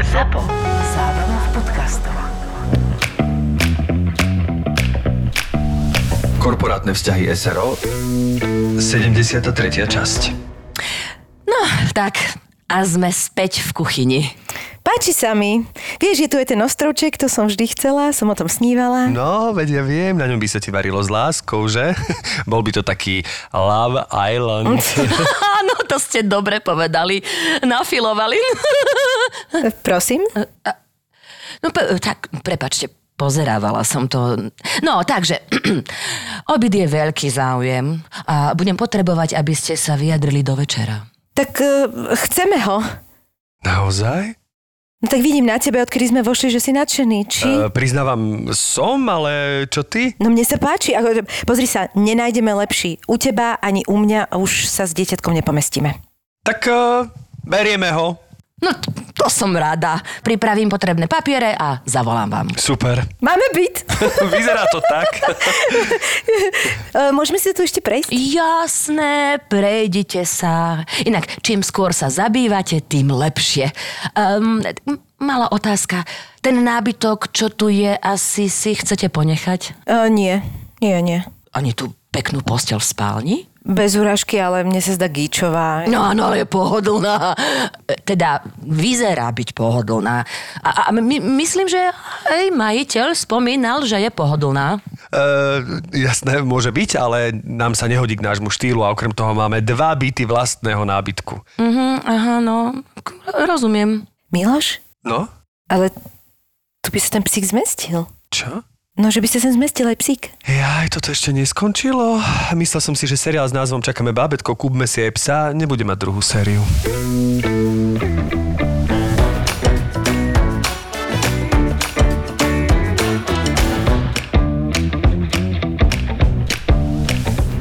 ZAPO. Zábrná v podcastov. Korporátne vzťahy SRO 73. časť No, tak a sme späť v kuchyni. Páči sa mi. Vieš, je tu aj ten ostrovček, to som vždy chcela, som o tom snívala. No, veď ja viem, na ňom by sa ti varilo s láskou, že? Bol by to taký Love Island. Áno, to ste dobre povedali. Nafilovali. Prosím? No, tak, prepačte, pozerávala som to. No, takže, obid je veľký záujem a budem potrebovať, aby ste sa vyjadrili do večera. Tak uh, chceme ho. Naozaj? No tak vidím na tebe, odkedy sme vošli, že si nadšený. Či? Uh, priznávam, som, ale čo ty? No mne sa páči. Ako- Pozri sa, nenájdeme lepší. U teba ani u mňa už sa s dieťatkom nepomestíme. Tak uh, berieme ho. No, to som rada. Pripravím potrebné papiere a zavolám vám. Super. Máme byt. Vyzerá to tak. Uh, môžeme si tu ešte prejsť? Jasné, prejdite sa. Inak, čím skôr sa zabývate, tým lepšie. Um, malá otázka. Ten nábytok, čo tu je, asi si chcete ponechať? Uh, nie, nie, nie. Ani tú peknú postel v spálni? Bez úražky, ale mne sa zdá gíčová. No áno, ale je pohodlná. Teda vyzerá byť pohodlná. A, a my, myslím, že aj majiteľ spomínal, že je pohodlná. Uh, jasné, môže byť, ale nám sa nehodí k nášmu štýlu a okrem toho máme dva byty vlastného nábytku. Mhm, aha, no, rozumiem. Miloš? No? Ale tu by sa ten psík zmestil. Čo? No, že by ste sem zmestil aj psík. Jaj, toto ešte neskončilo. Myslel som si, že seriál s názvom Čakáme bábetko, kúpme si aj psa, nebude mať druhú sériu.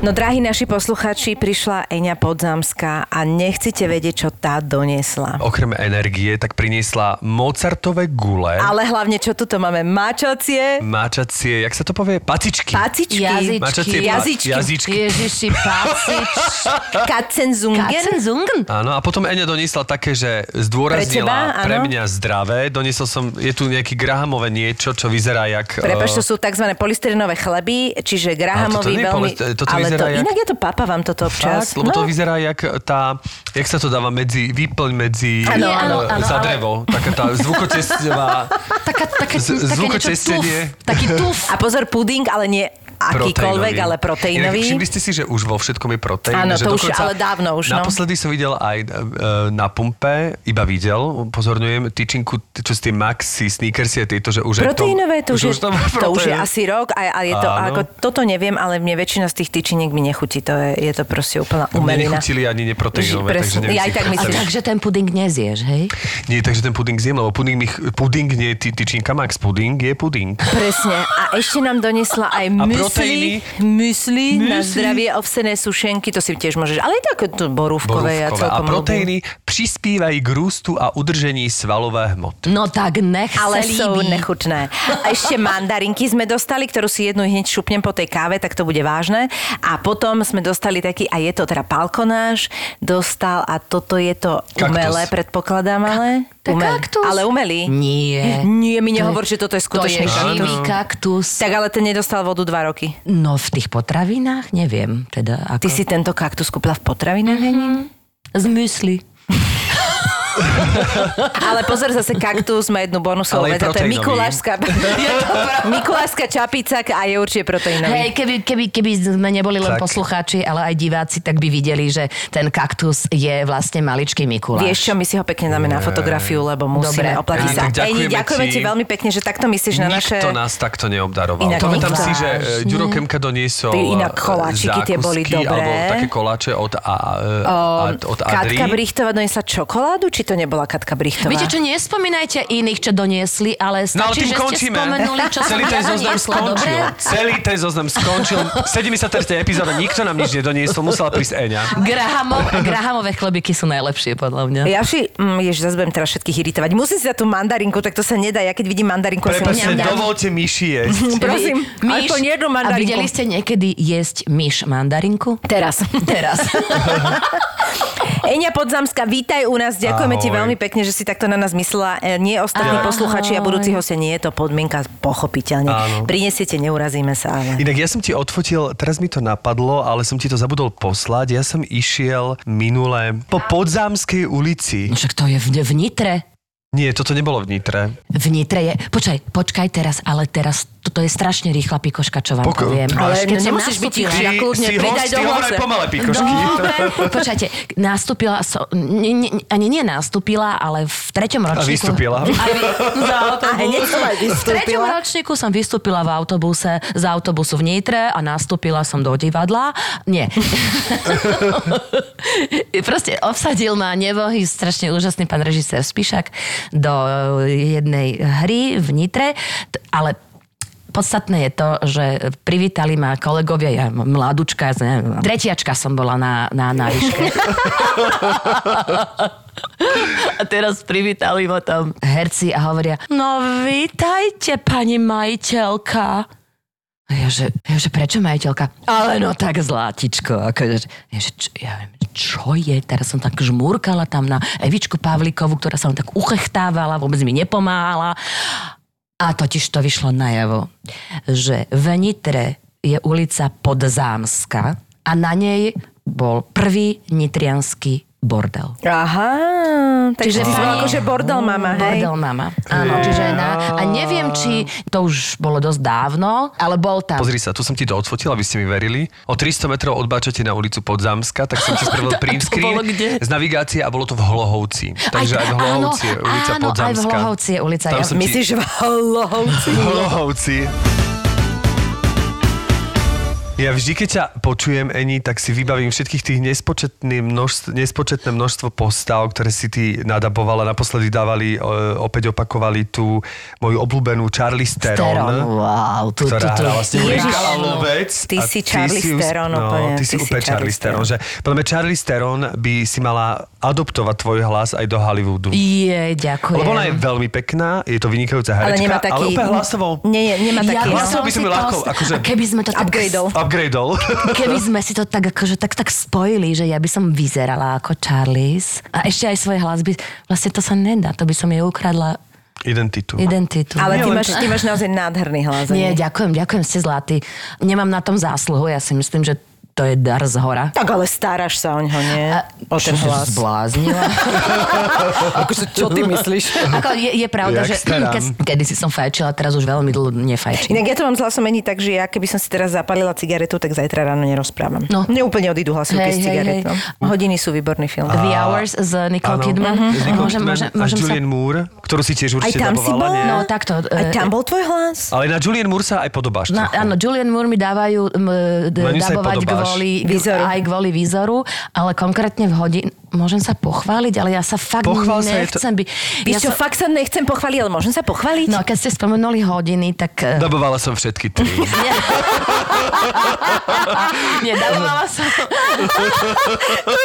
No, drahí naši posluchači, prišla Eňa Podzámska a nechcete vedieť, čo tá doniesla. Okrem energie, tak priniesla Mozartové gule, Ale hlavne, čo tuto máme? Mačacie, máčacie, jak sa to povie? Pacičky. pacičky, Jazyčky. Máčacie pa- jazyčky. jazyčky. Ježiši, pacič. kacenzungen. Kacenzungen? Áno, a potom Eňa doniesla také, že zdôraznila Pre teba, pre, mňa zdravé. Doniesol som, je tu nejaký grahamové niečo, čo vyzerá jak... Prepač, to eh, sú tzv. polystyrenové chleby, čiže grahamový veľmi... polystyren- toto ale vyzerá to, jak- inak ja to papávam toto občas. Fakt? Lebo to vyzerá jak tá, jak sa to dáva medzi, výplň medzi Áno, eh, áno, áno, za ale- drevo. Taká tá zvukotestová Taká, také, Z- niečo zvukotestenie. tuf. Taký tuf. A pozor, puding, ale nie akýkoľvek, ale Inak proteínový. všimli ste si, že už vo všetkom je proteín? Áno, že to už, ale dávno už, no. Naposledy som videl aj e, na pumpe, iba videl, pozorňujem, tyčinku, čo tie Maxi, Sneakersy a tieto, že už Proteínové, to už, je, tam to už je asi rok a, a je to, Áno. ako, toto neviem, ale mne väčšina z tých tyčiniek mi nechutí, to je, je to proste úplná Mne umelina. nechutili ani neproteínové, Ži- takže neviem ja aj tak myslím. Takže ten puding nezieš, hej? Nie, takže ten puding zjem, lebo puding, mi, puding nie je ty, tyčinka Max, puding je puding. Presne. A ešte nám doniesla aj mysli, proteíny? mysli na zdravie, ovsené sušenky, to si tiež môžeš, ale aj tak to borúvkové, ja Borúvkové. A celkom proteíny prispívajú k rústu a udržení svalové hmoty. No tak nech Ale sa sú líbí. nechutné. A ešte mandarinky sme dostali, ktorú si jednu hneď šupnem po tej káve, tak to bude vážne. A potom sme dostali taký, a je to teda palkonáš, dostal a toto je to Kaktus. umelé, predpokladám, ale? To je Umelý. kaktus. Ale umelý? Nie. Nie, mi To je- nehovor, že toto je To je skutočný kaktus. živý kaktus. Tak ale ten nedostal vodu dva roky. No v tých potravinách neviem. Teda ako... Ty si tento kaktus kúpila v potravinách, mm-hmm. Z mysli. Ale pozor, zase kaktus má jednu bonusovú a to je proteínový. Mikulášska, Mikulášska čapica a je určite proteínový. Hej, keby, keby, keby sme neboli len Tak. poslucháči, ale aj diváci, tak by videli, že ten kaktus je vlastne maličký Mikuláš. Vieš čo, my si ho pekne dáme na fotografiu, lebo musíme Dobre. oplatiť Ej, sa. ďakujeme Ej, ďakujeme ti. ti veľmi pekne, že takto myslíš na naše... Nikto nás takto neobdaroval. Inak Pamätám si, že e? Ďuro Kemka doniesol Ty inak koláčiky, tie boli dobré. Alebo také koláče od, a, a, od Adry. Katka Brichtová doniesla čokoládu, či to nebola Katka Brichtová? Viete čo, nespomínajte iných, čo doniesli, ale No ale stačí, tým že ste končíme. spomenuli, čo Celý ten zoznam skončil. Celý ten zoznam skončil. 73. epizóda, nikto nám nič nedoniesol, musela prísť Eňa. Grahamov, Grahamové chlebiky sú najlepšie, podľa mňa. Ja si, mm, jež, zase budem teraz všetkých iritovať. Musím si dať tú mandarinku, tak to sa nedá. Ja keď vidím mandarinku, Prepačte, dovolte myši jesť. Prosím, Myš, aspoň jednu a mandarinku. videli ste niekedy jesť myš mandarinku? Teraz. Teraz. Eňa Podzamská, vítaj u nás. Ďakujeme ti Ahoj. veľmi pekne, že si takto na nás myslela. E, Nie ostatní Ahoj. posluchači a budúci hostia, nie je to podmienka, pochopiteľne. Áno. Prinesiete, neurazíme sa, ale... Inak ja som ti odfotil, teraz mi to napadlo, ale som ti to zabudol poslať. Ja som išiel minule po Podzámskej ulici. No Však to je v, v Nitre. Nie, toto nebolo v Nitre. V Nitre je... Počkaj, počkaj teraz, ale teraz toto je strašne rýchla pikoška, čo vám Poko- poviem. Ale Keď som nemusíš byť tichšia, kľudne si pridaj host, do hlase. aj pomale pikošky. Dobre, počkajte, nastúpila som, nie, nie, ani nie nastúpila, ale v treťom ročníku... vystúpila. Aj, vy- za A aj V treťom vystúpila. ročníku som vystúpila v autobuse, z autobusu v Nitre a nastúpila som do divadla. Nie. Proste obsadil ma nevohý, strašne úžasný pán režisér Spišak do jednej hry v Nitre, ale Podstatné je to, že privítali ma kolegovia, ja mladučka, neviem, tretiačka som bola na, na, na výške. A teraz privítali ma tam herci a hovoria, no vítajte, pani majiteľka. A ja že, ja, že prečo majiteľka? Ale no tak zlátičko. Akože, ja, že, čo, ja viem, čo je? Teraz som tak žmúrkala tam na Evičku Pavlíkovú, ktorá sa len tak uchechtávala, vôbec mi nepomáhala. A totiž to vyšlo najavo, že v Nitre je ulica Podzámska a na nej bol prvý nitrianský bordel. Aha, takže Čiže ty si pani- akože bordel mama, hej? Bordel mama. Áno, čiže na, a neviem, či to už bolo dosť dávno, ale bol tam. Pozri sa, tu som ti to odfotil, aby ste mi verili. O 300 metrov odbáčate na ulicu Podzámska, tak som ti spravil print screen z navigácie a bolo to v Hlohovci. Takže aj, v Hlohovci je áno, ulica áno, Podzámska. aj v Hlohovci je ulica. Tam Ja- som ti- Myslíš v Hlohovci? V Hlohovci. Ja vždy, keď ťa počujem, Eni, tak si vybavím všetkých tých nespočetný množstv, nespočetné množstvo postav, ktoré si ty nadabovala. Naposledy dávali, o, opäť opakovali tú moju obľúbenú Charlize Theron. Theron, wow, tu, ktorá ňou Ježiš, Rika áno. Lovec. Ty si Charlize už- Theron no, Ty si úplne Charlize Theron. Že, podľa mňa Charlize Theron by si mala adoptovať tvoj hlas aj do Hollywoodu. Je, ďakujem. Lebo ona je veľmi pekná, je to vynikajúca herečka, Ale nemá ale taký... úplne hlasovo Nie, nemá taký... by Hlasovo by som to- ľahko, akože- A keby sme to tak... Upgradeol. Upgradeol. Keby sme si to tak, akože, tak, tak spojili, že ja by som vyzerala ako Charlize a ešte aj svoj hlas by... Vlastne to sa nedá, to by som jej ukradla Identitu. identitu. Ale ty máš, ty máš naozaj nádherný hlas. Nie, ďakujem, ďakujem, ste zlatí. Nemám na tom zásluhu, ja si myslím, že to je dar z hora. Tak ale staráš sa o ňo, nie? O ten Čo si hlas. Zbláznila. Akože, čo ty myslíš? Ako je, je pravda, Jak že starám. keď, kedy si som fajčila, teraz už veľmi dlho nefajčím. Inak ja to mám s hlasom mení tak, že ja keby som si teraz zapalila cigaretu, tak zajtra ráno nerozprávam. No. Mne úplne odídu hlasivky Hej, s cigaretou. hej. Hodiny sú výborný film. The Hours s Nicole Áno. Kidman. S Nicole Môžem, Kidman môžem, a môžem sa... Julian Moore, ktorú si tiež Aj určite tam si bol? nie? No takto. Aj e, tam bol tvoj hlas? Ale na Julian Moore sa aj podobáš No, trochu. áno, Julian Moore mi dávajú m, d- Na aj dabovať. Kvôli Výzoru. aj kvôli výzoru, ale konkrétne v hodin... Môžem sa pochváliť, ale ja sa fakt Pochvál sa, to- nechcem byť... Víš Ja čo, sa... fakt sa nechcem pochváliť, ale môžem sa pochváliť? No, keď ste spomenuli hodiny, tak... e, Dabovala som všetky tri. Nie, Nie dabovala som... to,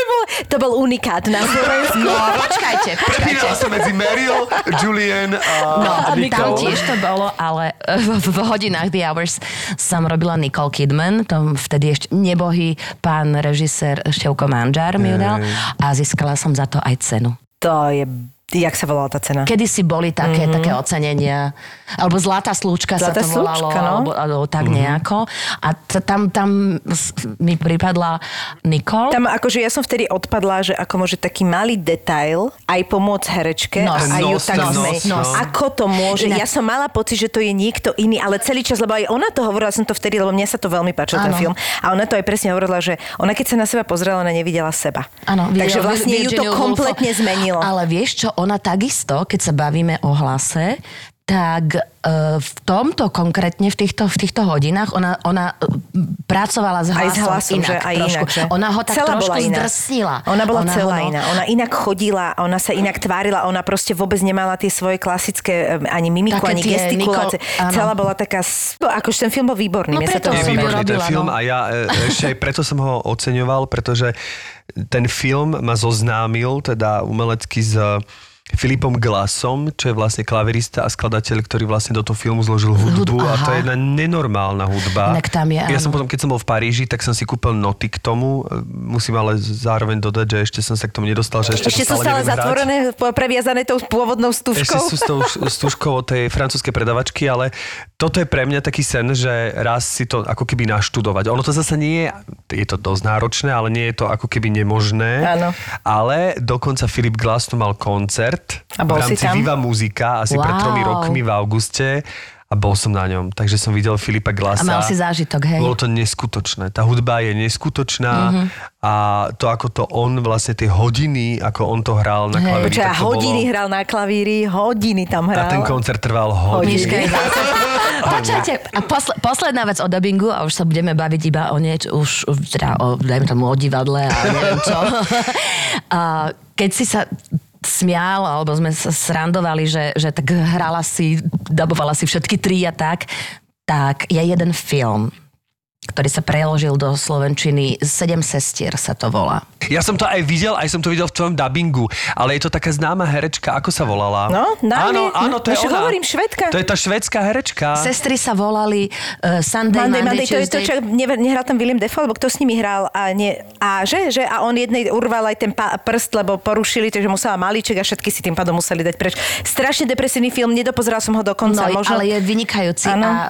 bol, to bol unikát na Slovensku. No, počkajte, počkajte. Som medzi Meryl, Julian a No, tam Nicole. tiež to bolo, ale eh, v, v hodinách The Hours som robila Nicole Kidman, to vtedy ešte nebohý pán režisér Števko Manžar mi ju dal a získala som za to aj cenu. To je... Jak sa volala tá cena? Kedy si boli také, mm-hmm. také ocenenia, alebo Zlatá slúčka Zlatá sa to volalo, slúčka, no. alebo, alebo tak mm-hmm. nejako. A t- tam, tam mi pripadla Nicole. Tam akože ja som vtedy odpadla, že ako môže taký malý detail aj pomôcť herečke Nos. a ju Nos, tak nos, zmeniť. no. Ako to môže? Inak- Ja som mala pocit, že to je niekto iný, ale celý čas, lebo aj ona to hovorila, som to vtedy, lebo mne sa to veľmi páčil ten film. A ona to aj presne hovorila, že ona keď sa na seba pozrela, ona nevidela seba. Áno, Takže vlastne ju to kompletne zmenilo. Ale vieš čo, ona takisto, keď sa bavíme o hlase, tak e, v tomto konkrétne, v týchto, v týchto hodinách, ona, ona e, pracovala s Aj hlasom, s hlasom, inak že aj trošku. inak, že? Ona ho tak Celá trošku iná. zdrsnila. Ona bola ho, celá no, iná. Ona inak chodila, ona sa inak tvárila, ona proste vôbec nemala tie svoje klasické em, ani mimiku, Také ani tie gestikulácie. Áno. Celá bola taká, akože ten film bol výborný. No Mne sa to preto Je ten film no. a ja e, ešte aj preto som ho oceňoval, pretože ten film ma zoznámil teda umelecky s Filipom Glassom, čo je vlastne klavirista a skladateľ, ktorý vlastne do toho filmu zložil hudbu Hudbu, a to je jedna nenormálna hudba. Inak tam je, ja som potom, keď som bol v Paríži, tak som si kúpil noty k tomu. Musím ale zároveň dodať, že ešte som sa k tomu nedostal, že ešte, Ešte to sú stále neviem hrať. zatvorené, po- previazané tou pôvodnou Ešte stužkou. sú s tou stužkou od tej francúzskej predavačky, ale toto je pre mňa taký sen, že raz si to ako keby naštudovať. Ono to zase nie je, je to dosť náročné, ale nie je to ako keby nemožné. Áno. Ale dokonca Filip Glass tu mal koncert A bol v si rámci tam? Viva Muzika asi pred Wow. tromi rokmi v auguste a bol som na ňom. Takže som videl Filipa Glasa. A mal si zážitok, hej? Bolo to neskutočné. Tá hudba je neskutočná Mhm. a to, ako to on, vlastne tie hodiny, ako on to hral na klavíri. Počkaj, a tak to hodiny bolo... hral na klavíri, hodiny tam A hral. ten koncert trval hodiny. Počujete, a posle, posledná vec o dubbingu, a už sa budeme baviť iba o nieč, už teda o, dajme tomu o divadle a neviem čo. a keď si sa smial, alebo sme sa srandovali, že, že tak hrala si, dabovala si všetky tri a tak, tak je jeden film, ktorý sa preložil do Slovenčiny Sedem sestier sa to volá. Ja som to aj videl, aj som to videl v tvojom dubbingu, ale je to taká známa herečka, ako sa volala? No, dá áno, áno, to je ona. hovorím, Švédka. To je tá švedská herečka. Sestry sa volali uh, Sunday, Monday, Monday, Monday, to je to, čo ne- nehral tam William Defoe, lebo kto s nimi hral a, nie, a že, že, a on jednej urval aj ten pa- prst, lebo porušili, takže musela malíček a všetky si tým pádom museli dať preč. Strašne depresívny film, nedopozeral som ho do konca. No, možno... ale je vynikajúci Áno. a uh,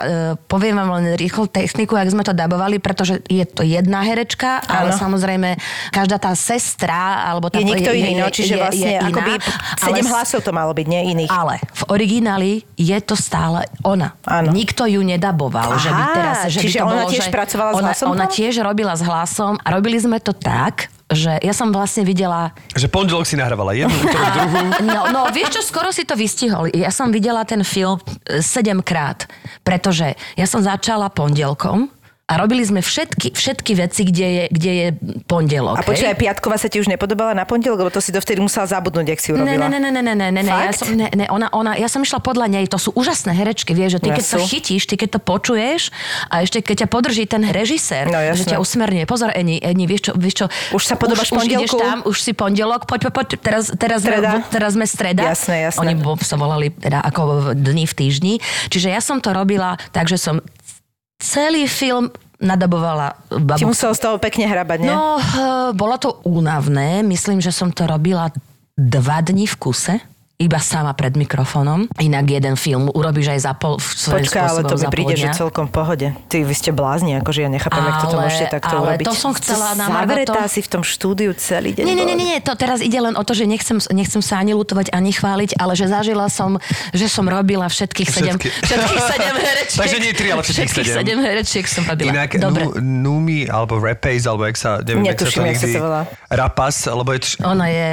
poviem vám len rýchlo techniku, ak sme to dabovali, pretože je to jedna herečka, ale samozrejme každá tá sestra, alebo tá je niekto je, iný, no, čiže je, vlastne je akoby iná, sedem ale, hlasov to malo byť, nie iných. Ale v origináli je to stále ona. Áno. Nikto ju nedaboval, že by Aha, teraz... Že čiže by to ona bolo, tiež že pracovala s ona, hlasom Ona tiež robila s hlasom a robili sme to tak, že ja som vlastne videla Že pondelok si nahrávala jednu, útorok druhú. No, no, vieš čo, skoro si to vystihol. Ja som videla ten film e, sedemkrát, pretože ja som začala pondelkom a robili sme všetky, všetky veci, kde je, kde je pondelok. A počkaj, hej? Piatkova sa ti už nepodobala na pondelok, lebo to si dovtedy musela zabudnúť, ak si urobila. ne, ne, ne, ne, ne, ne, ne, ja som, ne, ne ona, ona, ja som išla podľa nej, to sú úžasné herečky, vieš, že ty Ja keď to sú. chytíš, ty keď to počuješ a ešte keď ťa podrží ten režisér, No, že ťa usmerňuje, pozor Eni, Eni, vieš čo, vieš čo Už sa podobáš už, už ideš pondelku? tam, už si pondelok, poď, poď, poď, teraz, teraz, Streda. Sme, teraz sme streda. Jasné, jasné. Oni sa volali teda ako dni v týždni, čiže ja som to robila tak, že som celý film nadabovala babu. Ti musel z toho pekne hrabať, nie? No, eh, bolo to únavné. Myslím, že som to robila dva dni v kuse. Iba sama pred mikrofónom. Inak jeden film urobíš aj za pol, Počkaj, ale to mi príde, že celkom v pohode. Ty, vy ste blázni, akože ja nechápem, jak Ale- môžete takto ale urobiť. to som chcela na Zavretá to- si v tom štúdiu celý deň. Nie, nie, nie, nie, nie, to teraz ide len o to, že nechcem, nechcem sa ani lutovať, ani chváliť, ale že zažila som, že som robila všetkých sedem, Všetky. všetkých sedem herečiek. Takže nie tri, ale všetkých sedem. sedem herečiek som robila. Inak Dobre. nu, Numi, alebo Rapace, alebo jak sa, neviem, to Netuším, jak sa nikdy... to volá. Rapas, lebo je... Ona je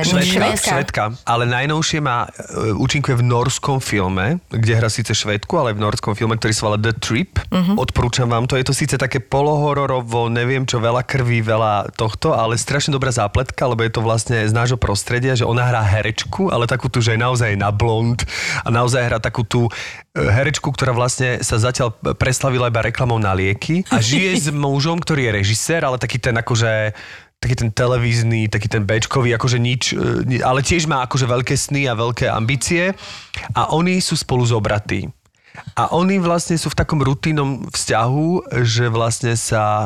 Švedka. Ale najnovšie má účinkuje v norskom filme, kde hrá síce švedku, ale v norskom filme, ktorý sa volá The Trip. Mhm. Odporúčam vám to. Je to síce také polohororovo, neviem čo, veľa krví, veľa tohto, ale strašne dobrá zápletka, lebo je to vlastne z nášho prostredia, že ona hrá herečku, ale takú tu, že je naozaj na blond a naozaj hrá takú tú e, herečku, ktorá vlastne sa zatiaľ preslavila iba reklamou na lieky a žije s mužom, ktorý je režisér, ale taký ten akože taký ten televízny, taký ten bečkový, akože nič, e, ale tiež má akože veľké sny a veľké ambície a oni sú spolu zobratí. A oni vlastne sú v takom rutinnom vzťahu, že vlastne sa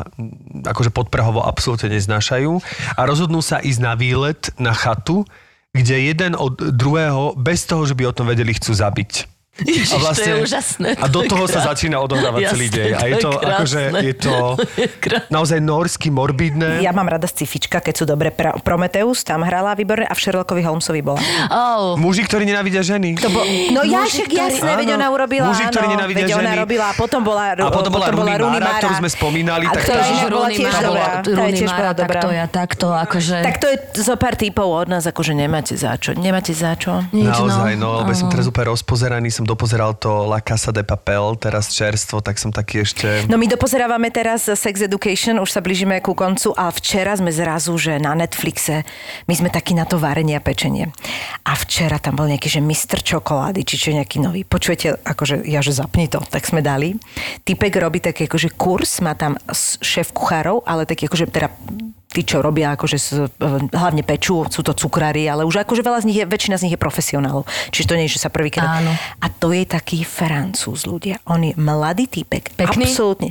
akože podprahovo absolútne neznášajú a rozhodnú sa ísť na výlet na chatu, kde jeden od druhého, bez toho, že by o tom vedeli, chcú zabiť. Ježiš, to je úžasné. A do toho sa krásne. začína odohrávať celý dej. A je to je akože, je to To je krásne. naozaj norsky, morbidné. Ja mám rada scifička, keď sú dobre. Pra- Prometeus tam hrala výborne a v Sherlockovi Holmesovi bola. Oh, Muži, ktorí nenávidia ženy. To bo- no ja však jasné, veď ona urobila, muži, ktorí nenávidia veď ona ženy. robila a potom bola, A potom bola Rooney Mara, ktorú sme spomínali, A tak ktorá bola tiež dobrá. Mara, dobrá. takto ja, takto, akože... Tak to je zo pár typov od nás, akože nemáte za čo. Nemáte za čo. Nič, Naozaj, no, lebo ja som teraz úplne rozpozeraný, som dopozeral to La Casa de Papel, teraz čerstvo, tak som taký ešte... No my dopozerávame teraz Sex Education, už sa blížime ku koncu a včera sme zrazu, že na Netflixe, my sme takí na to varenie a pečenie. A včera tam bol nejaký, že Mr. Čokolády, či čo nejaký nový. Počujete, akože ja, že zapni to, tak sme dali. Typek robí taký akože kurz, má tam šéf kuchárov, ale taký akože teda tí, čo robia, akože s, hlavne pečú, sú to cukrári, ale už akože veľa z nich je, väčšina z nich je profesionálov. Čiže to nie je, že sa prvýkrát... A to je taký francúz, ľudia. On je mladý týpek. Pekný? Absolútne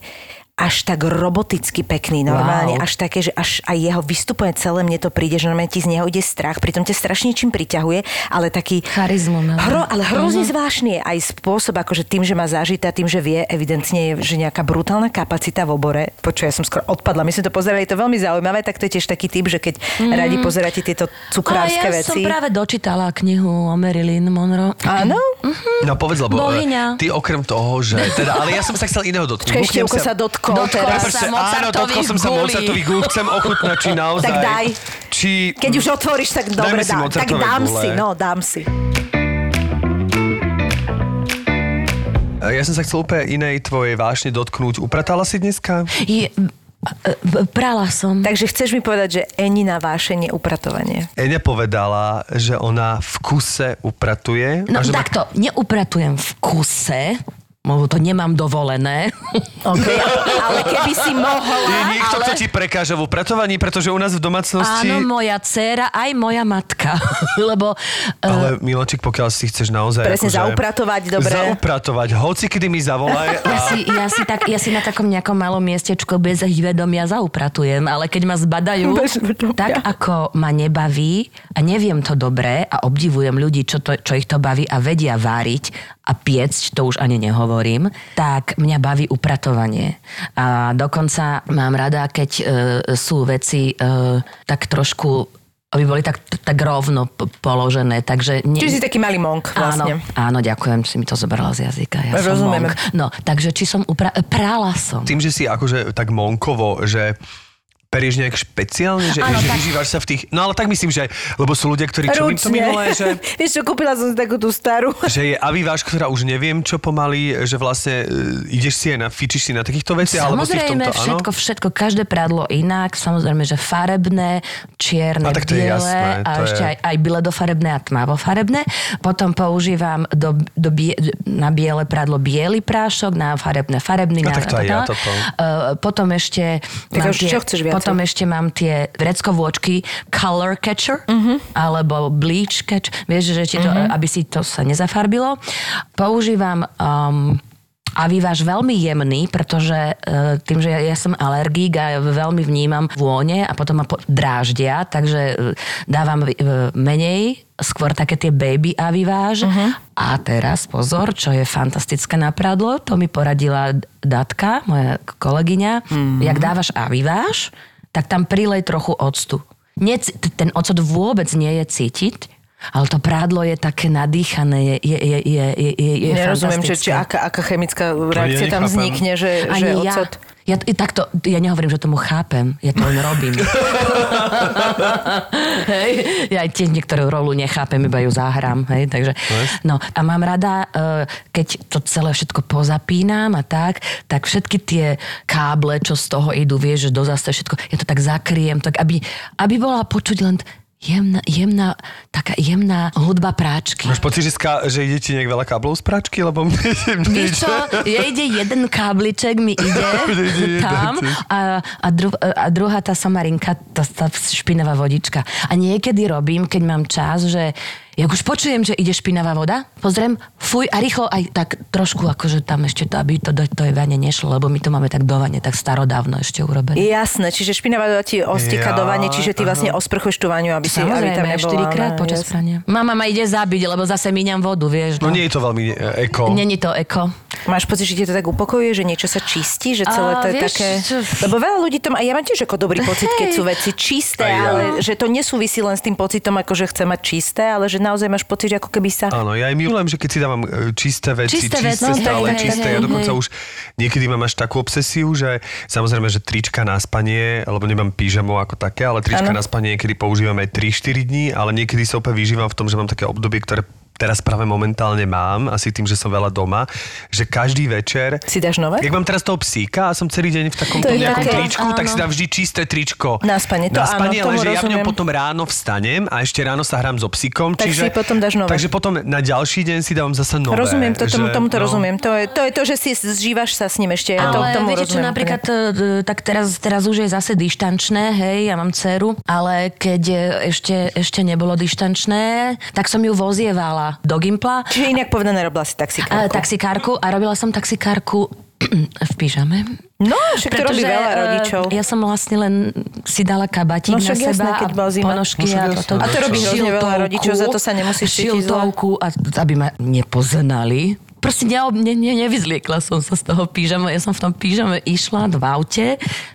až tak roboticky pekný, normálne, Wow. až také, že až aj jeho vystupovanie celé mne to príde, že normálne ti z neho ide strach, pritom ťa strašne čím priťahuje, ale taký... Charizmu má. Hro, ale hrozne Mhm. zvláštny je aj spôsob, akože tým, že má zažitá, tým, že vie, evidentne je, že nejaká brutálna kapacita v obore. Počuj, ja som skoro odpadla, my sme to pozerali, je to veľmi zaujímavé, tak to je tiež taký typ, že keď radi pozeráte tieto cukrárske Mhm. A ja som veci. práve dočítala knihu o Marilyn Monroe. Áno? No povedz, lebo Bohyňa. e, ty okrem toho, že... Teda, ale ja som sa chcel iného dotknúť. Ešte sa dotkol Dotkol teraz. sa. Prepáčte, áno, dotkol som sa Mozartových Mozartových. Chcem ochutnať, či naozaj... Tak daj. Či... Keď už otvoríš, tak dobre, dá, tak dám gule. si, no, dám si. E, Ja som sa chcel úplne inej tvojej vášne dotknúť. Upratala si dneska? Je, e, e, prala som. Takže chceš mi povedať, že Enina vášenie upratovanie. Eňa povedala, že ona v kuse upratuje. No že takto, neupratujem v kuse, to nemám dovolené. Okay. Ale keby si mohla... Je niekto, ale- kto ti prekáža v upratovaní, pretože u nás v domácnosti... Áno, moja dcéra, aj moja matka. Lebo e, Ale Miločik, pokiaľ si chceš naozaj... Presne, akože, zaupratovať, dobre. Zaupratovať, hoci kedy mi zavolaj. ja, A... si, ja, si tak, ja si na takom nejakom malom miestečku bez ich vedomia zaupratujem, ale keď ma zbadajú, tak ako ma nebaví a neviem to dobre a obdivujem ľudí, čo, to, čo ich to baví a vedia váriť a piecť, to už ani nehovorím, tak mňa baví upratovanie. A dokonca mám rada, keď e, sú veci e, tak trošku aby boli tak, tak rovno p- položené. Takže nie, Čiže si taký malý monk vlastne. Áno, áno, ďakujem, si mi to zobrala z jazyka. Ja som Rozumieme. monk. No, takže či som upra- prala som. Tým, že si akože tak monkovo, že perieš nejak špeciálne, že, Áno, že tak- vyžívaš sa v tých... No ale tak myslím, že lebo sú ľudia, ktorí čo to minulé, že, Vieš čo, kúpila som si takú tú starú. že je aviváž, ktorá už neviem čo pomaly, že vlastne e, ideš si aj na, fičíš si na takýchto veciach, alebo si v tomto, áno? všetko, všetko, každé prádlo inak, samozrejme, že farebné, čierne, A tak to je biele jasné, a to ešte je- aj, aj biledofarebné a tmavofarebné. Potom používam do, do bie, na biele prádlo biely prášok, na farebné farebný. No na, tak to aj ja toto. Uh, potom ešte Tak už čo chceš viacej? Potom ešte mám tie vreckovôčky color catcher, Mhm. alebo bleach catch, vieš, že ti to, aby si to sa nezafarbilo. Používam um, a vyváž veľmi jemný, pretože e, tým, že ja, ja som alergík a veľmi vnímam vône a potom ma po- dráždia, takže e, dávam e, menej, skôr také tie baby aviváž. Uh-huh. A teraz pozor, čo je fantastické na pradlo, to mi poradila Datka, moja kolegyňa. Uh-huh. Jak dávaš aviváž, tak tam prilej trochu octu. Nec- ten ocot vôbec nie je cítiť, ale to prádlo je také nadýchané, je, je, je, je, je, je, Nerozumiem, že, či aká, aká chemická reakcia tam vznikne, že, že Ani ja. ocot... Ja, i takto, ja nehovorím, že tomu chápem, ja to len robím. hej, ja aj tiež niektorú rolu nechápem, iba ju zahrám, hej, takže, no a mám rada, eh, keď to celé všetko pozapínam a tak, tak všetky tie káble, čo z toho idú, vieš, že do zase všetko, ja to tak zakriem, tak aby, aby bola počuť len jemná, jemná, taká jemná hudba práčky. Máš pocit, že, ska, že ide ti nejak veľa káblov z práčky, lebo mne, mne Víš čo, ja ide jeden kábliček mi ide Ide tam a, a, dru, a druhá tá somarinka, tá, tá špinavá vodička. A niekedy robím, keď mám čas, že ja už počujem, že ide špinavá voda, pozriem, fuj a rýchlo aj tak trošku akože tam ešte to, aby to do tej vane nešlo, lebo my to máme tak do vane, tak starodávno ešte urobené. Jasné, čiže špinavá voda ti osteka Ja, do vane, čiže ty vlastne osprchuješ tú vaňu, aby, si, aby tam Samozrejme, nebola... štyrikrát no, počas jasné. prania. Mama ma ide zabiť, lebo zase míňam vodu, vieš. No nie je to veľmi e, eko. Není to eko. Máš pocit, že ti to tak upokojuje, že niečo sa čistí, že celé A, to je vieš, také... čo- Lebo veľa ľudí to má, ja mám tiež ako dobrý pocit, keď sú veci čisté, ja. ale že to nesúvisí len s tým pocitom, ako že chce mať čisté, ale že naozaj máš pocit, že ako keby sa... Áno, ja aj milujem, že keď si dávam e, čisté veci, Čisté čisté, veci, stále hej, čisté. hej, ja dokonca hej. už niekedy mám až takú obsesiu, že samozrejme, že trička na spanie, lebo nemám pyžamo ako také, ale trička Áno. na spanie niekedy používam aj 3-4 dní, ale niekedy sa úplne vyžívam v tom, že mám také obdobie, ktoré teraz práve momentálne mám, asi tým, že som veľa doma, že každý večer... Si dáš nové? Jak mám teraz toho psíka a som celý deň v takom To nejakom také, tričku, tak si áno. dám vždy čisté tričko. Na spanie, to Na spanie, áno, ale že ja v ňom rozumiem. potom ráno vstanem a ešte ráno sa hrám so psíkom. Tak čiže, si potom dáš nové. Takže potom na ďalší deň si dávam zase nové. Rozumiem, to, tomu, že- tomu to no. rozumiem. To je, to je to, že si zžívaš sa s ním ešte. Ja to, Ale tomu viete čo, rozumiem. napríklad, e, tak teraz, teraz už je zase dištančné, hej, ja mám dceru, ale keď e, ešte, ešte nebolo dištančné, tak som ju vozievala do Gimpla, Čiže inak povedané, robila si taxikárku. a, taxikárku a robila som taxikárku v pyžame. No, však to robí veľa e, rodičov. Ja som vlastne len si dala kabatík No na však jasné, seba keď bola a zima. ponožky No a toto. A to robí hrozne veľa rodičov, za to sa nemusíš cítiť zle. A, aby ma nepoznali. Proste ne, ne, ne, nevyzliekla som sa z toho pížama. Ja som v tom pížame išla v aute,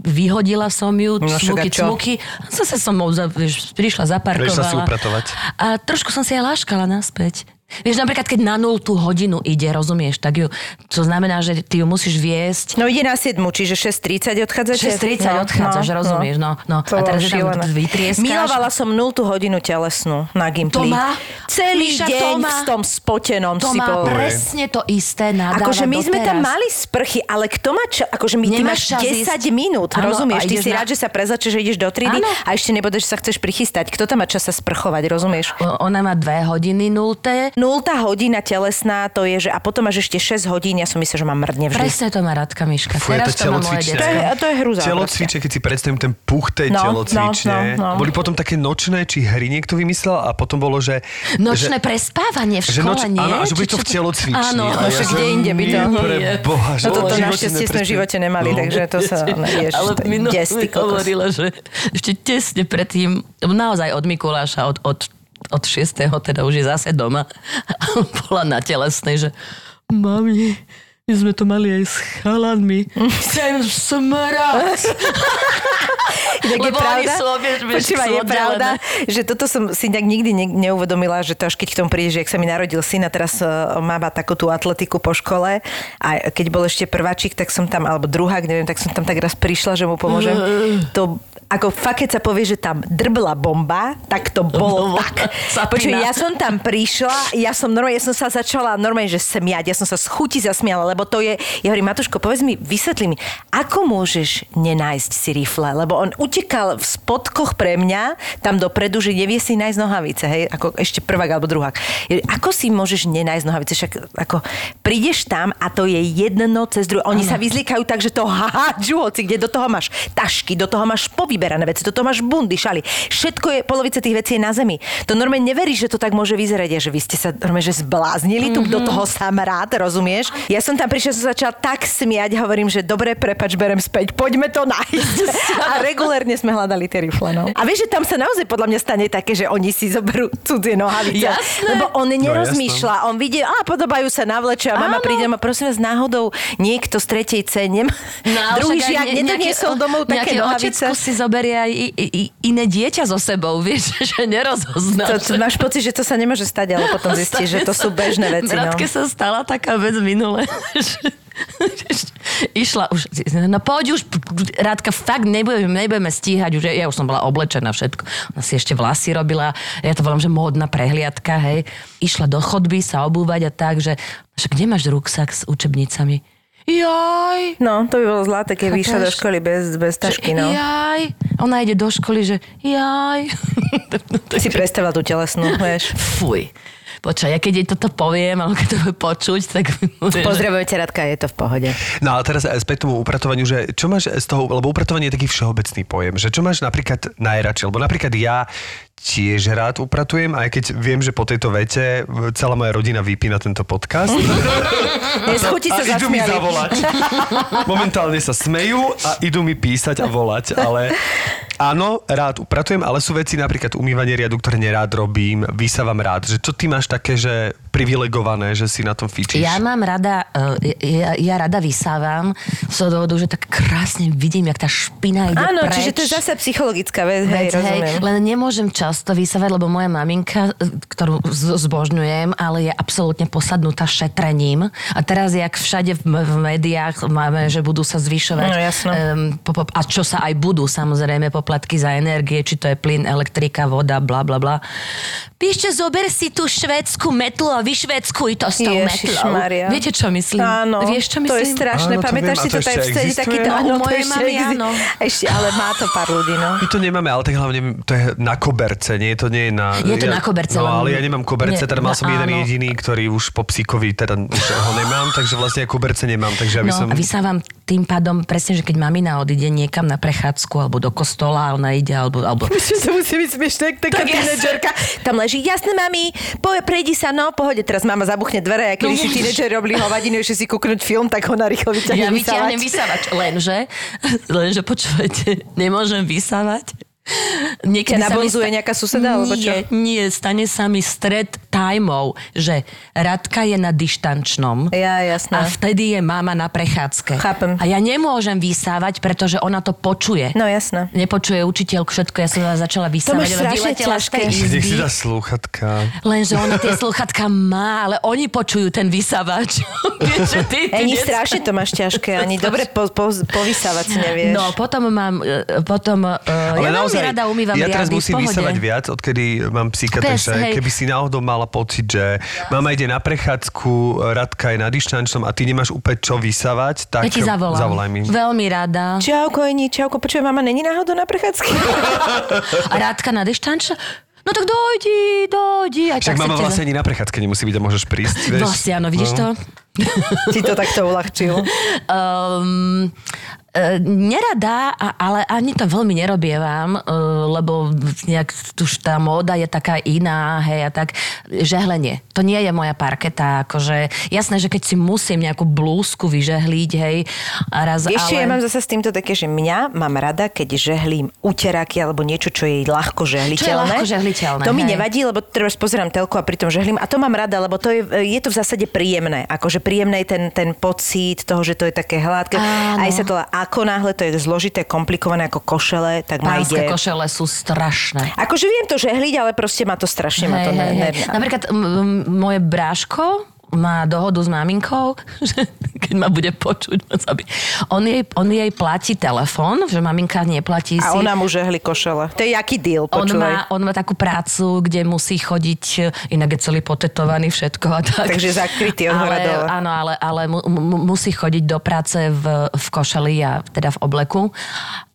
vyhodila som ju, No cmuky, cmuky. Som za, vieš, prišla, zaparkovala. Prišla si upratovať. A trošku som si aj láškala naspäť. Vieš, napríklad, keď na nultú hodinu ide, rozumieš, tak ju, to znamená, že ty ju musíš viesť No ide na 7, čiže 6.30 odchádzate? 6.30 odchádzaš, rozumieš, no, no. To A teraz tam vytrieskáš. Milovala som 0 hodinu telesnú na Gimply. To má- Celý Míša, deň to má- v tom spotenom To si bol. presne to isté Akože my sme tam mali sprchy, ale kto má čas? Akože my, ty máš čas 10 ísť. minút, Áno, rozumieš? Ty si na- rád, že sa prezlače, že ideš do triedy a ešte nebude, že sa chceš prichystať. Kto tam má čas sa sprchovať, rozumieš? Ona má dve hodiny nulté. 0 hodina telesná, to je, že a potom máš ešte 6 hodín, ja som myslel, že mám mrdne vždy. Presne to má Radka Miška. Fú, je Teraz to to má moje. To je, to je hrúza. Telocvične, keď si predstavím ten puch tej No, telocvične. no, no, no. Boli potom také nočné, či hry niekto vymyslel a potom bolo, že... Nočné že, prespávanie v že škole, noč, nie? áno, a že bude to v telocvični. Áno. No však kde inde by to- nie, Pre boha, že No toto našťastie sme v živote nemali, No. takže to sa nevieš. Ale to je minulé des, ty mi kokos. hovorila, že ešte tesne predtým, naozaj od Mikuláša, od, od, od 6. teda už je zase doma. A bola na telesnej, že mami, my sme to mali aj s chalanmi. Chcem smrať. Tak je Lebo pravda, počúvaj, sú je pravda, že toto som si tak nikdy ne, neuvedomila, že to až keď k tomu príde, že ak sa mi narodil syn a teraz uh, má takú tú atletiku po škole a keď bol ešte prváčik, tak som tam, alebo druhák, neviem, tak som tam tak raz prišla, že mu pomôžem. To ako fakt, keď sa povie, že tam drbla bomba, tak to bolo Bomba. tak. Počuj, ja som tam prišla, ja som normálne, ja som sa začala normálne, že smiať, ja som sa z chuti zasmiala, lebo to je, ja hovorím, Matuško, povedz mi, vysvetli mi, ako môžeš nenájsť si rifle, lebo on utekal v spodkoch pre mňa tam dopredu, že nevie si nájsť nohavice, hej, ako ešte prvák alebo druhák. Ako si môžeš nenájsť nohavice, však ako prídeš tam a to je jedno cez druhé. Oni sa vyzlikajú tak, že to hádžu hoci, kde do toho máš tašky, do toho máš povyberané veci, do toho máš bundy, šaly. Všetko je, polovica tých vecí je na zemi. To normálne neveríš, že to tak môže vyzerať, že vy ste sa normálne, že zbláznili, tu do toho sám rád, rozumieš? Ja som tam prišla, som začala tak smiať, hovorím, že dobre, prepač, berem späť, poďme to nájsť. A regulérne sme hľadali tie rifle, no. A vieš, že tam sa naozaj podľa mňa stane také, že oni si zoberú cudzie nohavice. Jasné. Lebo on nerozmýšľa, on vidie, a podobajú sa na vleče a mama Áno. príde a prosím vás, náhodou niekto z tretej C nem... No, Druhý žiak ne- nedoniesol domov také nohavice. si zoberie aj i, i, iné dieťa so sebou, vieš, že nerozoznáš. To, to, máš pocit, že to sa nemôže stať, ale potom zistíš, že to sú bežné veci. No. Radke sa stala taká vec minule, že išla už, no poď už, Rádka, fakt nebudeme, nebudeme stíhať, už ja už som bola oblečená všetko. Ona si ešte vlasy robila, ja to volám, že módna prehliadka, hej. Išla do chodby sa obúvať a tak, že však kde máš ruksak s učebnicami? Jaj, No, to by bolo zlaté, keď vyšla do školy bez, bez tašky, no. jaj. Ona ide do školy, že jaj. Si predstavila tú telesnú, vieš. Fuj. Počkaj, ja keď jej toto poviem, alebo keď to bude počuť, tak... Pozdravujeme ťa, Radka, je to v pohode. No ale teraz späť tomu upratovaniu, že čo máš z toho, lebo upratovanie je taký všeobecný pojem, že čo máš napríklad najradšej, lebo napríklad ja tiež rád upratujem, aj keď viem, že po tejto vete celá moja rodina vypína tento podcast. Neschutí sa a idú mi zavolať. Momentálne sa smejú a idú mi písať a volať, ale áno, rád upratujem, ale sú veci napríklad umývanie riadu, ktoré nerád robím, vysávam rád. Že čo ty máš také, že privilegované, že si na tom fičíš. Ja mám rada, eh, ja, ja rada vysávam z toho dôvodu, že tak krásne vidím, jak tá špina ide Áno, preč. čiže to je zase psychologická vec, hej, Veď, hej, rozumiem. len nemôžem často vysávať, lebo moja maminka, e, ktorú zbožňujem, ale je absolútne posadnutá šetrením. A teraz, jak všade v, v médiách máme, že budú sa zvyšovať. No, jasno. po, a čo sa aj budú, samozrejme, poplatky za energie, či to je plyn, elektrika, voda, bla, bla, bla. Píšte, zober si tú švédsku metlu a vyšvédskuj to s tou metlou. Viete, čo myslím? Áno, Vieš, čo to je myslím? strašné. Áno, to Pamätáš si to, to tak ešte vtedy takýto... No, u mojej ešte mamy áno. Ešte, ale má to pár ľudí, no. My to nemáme, ale tak hlavne to je na koberce, nie? To nie je na... Je to ja, na koberce, No, ale ja nemám koberce, teda mal no, som jeden jediný, ktorý už po psíkovi, teda už ho nemám, takže vlastne ja koberce nemám, takže aby No som... a vysávam tým pádom presne, že keď mamina odíde niekam na prechádzku alebo do kostola ona ide, alebo, alebo Myslím, že to musí byť smiešné, taká tínedžerka. Tam leží, jasné, mami, prejdi sa, no, pohode, teraz mama zabuchne dvere, a keď No, si už. tínedžeri robili hovadinu, ešte si kúknuť film, tak ona rýchlo vyťahne ja vyťahnem vysávač. Lenže, lenže počúvajte, nemôžem vysávať. Niekedy Ťa nabonzuje nejaká suseda, alebo čo? Nie, nie, stane sa mi stred tajmov, že Radka je na dištančnom Ja, jasné. a vtedy je mama na prechádzke. Chápem. A ja nemôžem vysávať, pretože ona to počuje. No jasné. Nepočuje učiteľ všetko, ja som začala vysávať, máš ale strašne ťažké. Nech si dá slúchatka. Lenže ona tie sluchatka má, ale oni počujú ten vysávač. Vieš, ty, ty dneska- strašne to máš ťažké, ani dobre po, po, povysávať si nevieš. No, potom mám, e, potom, uh, ja veľmi rada umývam ja teraz riady, musím pohode. vysávať viac, odkedy mám psíka, Pes, takže hej. keby si náhodou mala pocit, že mama ide na prechádzku, Radka je na dištančnom a ty nemáš úplne čo vysávať, tak Ja ti zavolám. zavolaj mi. Veľmi rada. Čauko, Eni, čauko, počujem, mama není náhodou na prechádzke? A Rádka na dištanč? No tak dojdi, dojdi. Aj Však tak mama vlastne ani na prechádzke nemusí byť a môžeš prísť, vieš. Vlastne áno, vidíš to? Ti to takto uľahčil. Um, nerada, ale ani to veľmi nerobievam, e, lebo nejak už tá móda je taká iná, hej, a tak žehlenie. To nie je moja parketa, akože jasné, že keď si musím nejakú blúzku vyžehliť, hej, a raz, Ešte ale... ja mám zase s týmto také, že mňa mám rada, keď žehlím uteráky alebo niečo, čo je ľahko žehliteľné. ľahko žehliteľné, To mi hej. nevadí, lebo teraz pozerám telku a pritom žehlím. A to mám rada, lebo to je, je to v zásade príjemné. Akože príjemné je ten, ten pocit toho, že to je také hladké. Áno. Aj sa to, ako náhle to je zložité, komplikované ako košele, tak ma ide... košele sú strašné. Akože viem to žehliť, ale proste ma to strašne ma to Hej, ne, hej, ne, hej. Napríklad m- m- moje bráško má dohodu s maminkou, že keď ma bude počuť, moc aby... on, jej, on jej platí telefón, že maminka neplatí A si... ona mu žehli košele. To je jaký deal, on počúvaj. má, on má takú prácu, kde musí chodiť, inak je celý potetovaný všetko a tak. Takže zakrytý od ale. Áno, ale, ale mu, mu, musí chodiť do práce v, v košeli a teda v obleku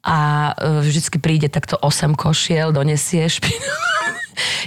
a e, vždycky príde takto 8 košiel, donesie špinu.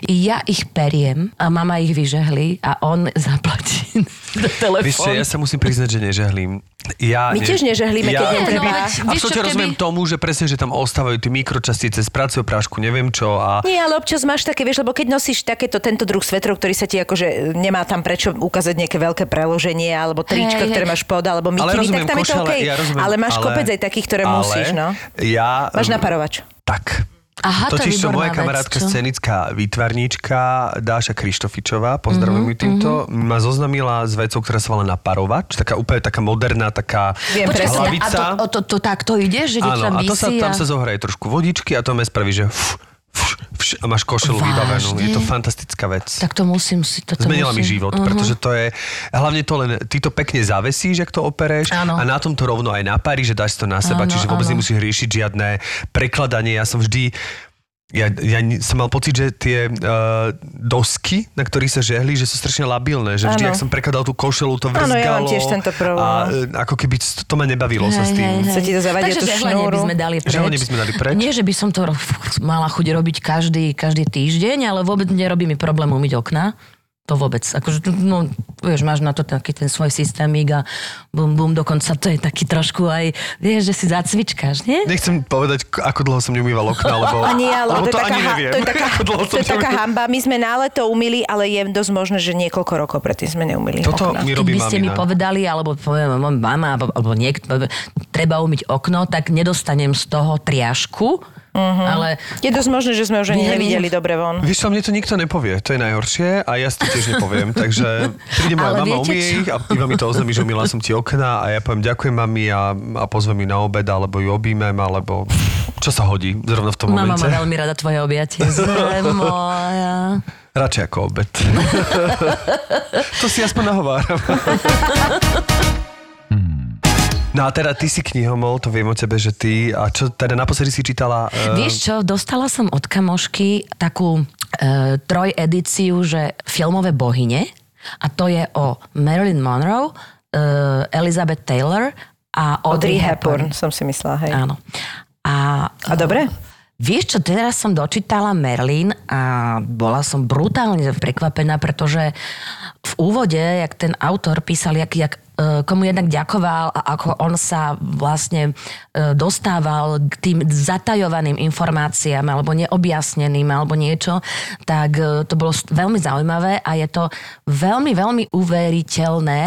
Ja ich periem a mama ich vyžehli a on zaplatí do telefónu. Vieš čo, ja sa musím priznať, že nežehlím. Ja, My tiež nežehlíme, keď ja, netreba. No, Absolutne keby- rozumiem tomu, že presne, že tam ostávajú tie mikročastice z práce prášku, neviem čo a Nie, ale občas máš také, vieš, lebo keď nosíš takéto, tento druh svetrov, ktorý sa ti akože nemá tam prečo ukázať nejaké veľké preloženie, alebo hej. ktoré máš pod, alebo ale mikiny, tak rozumiem tam je to OK. ja rozumiem, ale máš kopec aj takých, ktoré ale musíš, no. Ja... Máš naparovač. Tak. Aha, to je Totiž čo výborná moja vec, kamarátka, čo? scenická výtvarníčka Dáša Krištofičová, pozdravujem Mhm, ju týmto, ma zoznamila s vecou, ktorá sa volá naparovač, taká úplne taká moderná, taká Viem presne. a hlavica. to, to, to, takto ide, že Áno, tam a to sa, tam sa zohraje trošku vodičky a to me spraví, že fš, fš, fš, a máš košelu Vážne? vybavenú. Je to fantastická vec. Tak to musím si... Toto Zmenila mi musím. život, Mhm. pretože to je, hlavne to len, ty to pekne zavesíš, ak to opereš Áno. a na tom to rovno aj napári, že dáš to na seba, Áno, čiže vôbec áno. nemusíš riešiť žiadne prekladanie. Ja som vždy, ja, ja som mal pocit, že tie uh, dosky, na ktorých sa žehli, že sú strašne labilné, že vždy, Áno. ak som prekladal tú košelu, to Áno, vrzgalo. ja mám tiež tento problém. A e, ako keby to, to ma nebavilo sa s tým. Sa ti to zavadia Takže tú žehlenie by sme dali preč. Žehlenie by sme dali preč. Nie, že by som to mala chuť robiť každý, každý týždeň, ale vôbec nerobí mi problém umyť okna. To vôbec. Akože, no, vieš, máš na to taký ten svoj systémik a bum, bum, dokonca to je taký trošku aj, vieš, že si zacvičkáš, nie? Nechcem povedať, ako dlho som neumýval okna, lebo, A nie, ale lebo to, je taká, ani ha- neviem. to je taká, ako dlho to je taká hamba. My sme na leto umýli, ale je dosť možné, že niekoľko rokov predtým sme neumýli Toto okna. mi Keď robí by ste mi mamina. povedali, alebo poviem mama, alebo, alebo niekto, treba umyť okno, tak nedostanem z toho triašku, Ale Je dosť možné, že sme už ani nevideli dobre von. Vieš čo, mne to nikto nepovie, to je najhoršie a ja si to tiež nepoviem, takže príde moja Ale mama, umie ich a iba mi to oznámi, že umila som ti okna a ja poviem ďakujem mami a, a pozvem ju na obed, alebo ju objímem, alebo čo sa hodí zrovna v tom mama momente. má veľmi rada tvoje objatie. Moja. Radšej ako obed. to si aspoň nahováram. No a teda ty si knihomol, to viem o tebe, že ty, a čo teda naposledy si čítala? Uh, Vieš čo, dostala som od kamošky takú e, troj edíciu, že filmové bohyne a to je o Marilyn Monroe, e, Elizabeth Taylor a Audrey Audrey Hepburn, som si myslela, hej. Áno. A, A dobre? Vieš čo, teraz som dočítala Merlin a bola som brutálne prekvapená, pretože v úvode, jak ten autor písal, jak, jak komu jednak ďakoval a ako on sa vlastne e, dostával k tým zatajovaným informáciám alebo neobjasneným alebo niečo, tak e, to bolo veľmi zaujímavé a je to veľmi, veľmi uveriteľné.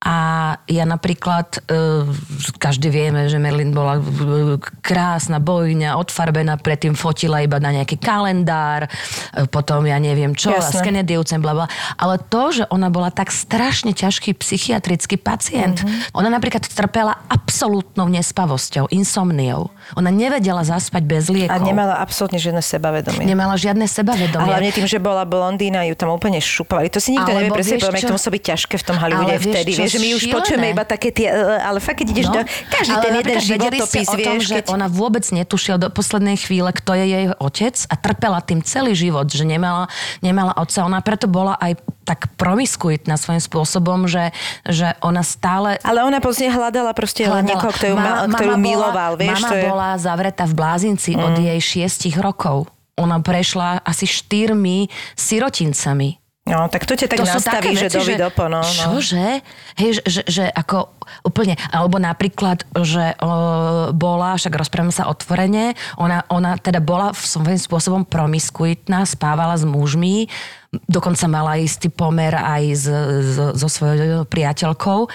A ja napríklad, e, každý vieme, že Merlin bola krásna bojňa, odfarbená, predtým fotila iba na nejaký kalendár, e, potom ja neviem čo, a Jasné. s Kennedyovcem, bla bla. Ale to, že ona bola tak strašne ťažký psychiatrický pacient, Mhm. ona napríklad trpela absolútnou nespavosťou, insomniou. Ona nevedela zaspať bez liekov. A nemala absolútne žiadne sebavedomie. Nemala žiadne A sebavedomie. hlavne tým, že bola blondína, ju tam úplne šupovali. To si nikto nevie presne čo? to musí byť ťažké v tom Hollywoode vieš vtedy. čo, Vieš, že my už šílené. počujeme iba také tie, e, ale fakt, keď ideš do... Každý No, ten jeden životopis, o tom, vieš, že keď... ona vôbec netušila do poslednej chvíle, kto je jej otec a trpela tým celý život, že nemala, nemala otca. Ona preto bola aj tak promiskuitná svojím spôsobom, že, že ona stále Ale ona pozne hľadala proste hľadala. niekoho, kto ju, Mama- ktorú mama miloval, vieš, mama to je... bola zavretá v blázinci mm. od jej šiestich rokov. Ona prešla asi štyrmi sirotincami. No, tak to ťa tak sú nastaví, také že veci, dovidopo, no. no. Čože? Hej, že, že, že ako úplne, alebo napríklad, že o, bola, však rozprávame sa otvorene, ona, ona teda bola v svojím spôsobom promiskuitná, spávala s mužmi, dokonca mala istý pomer aj s, s, so svojou priateľkou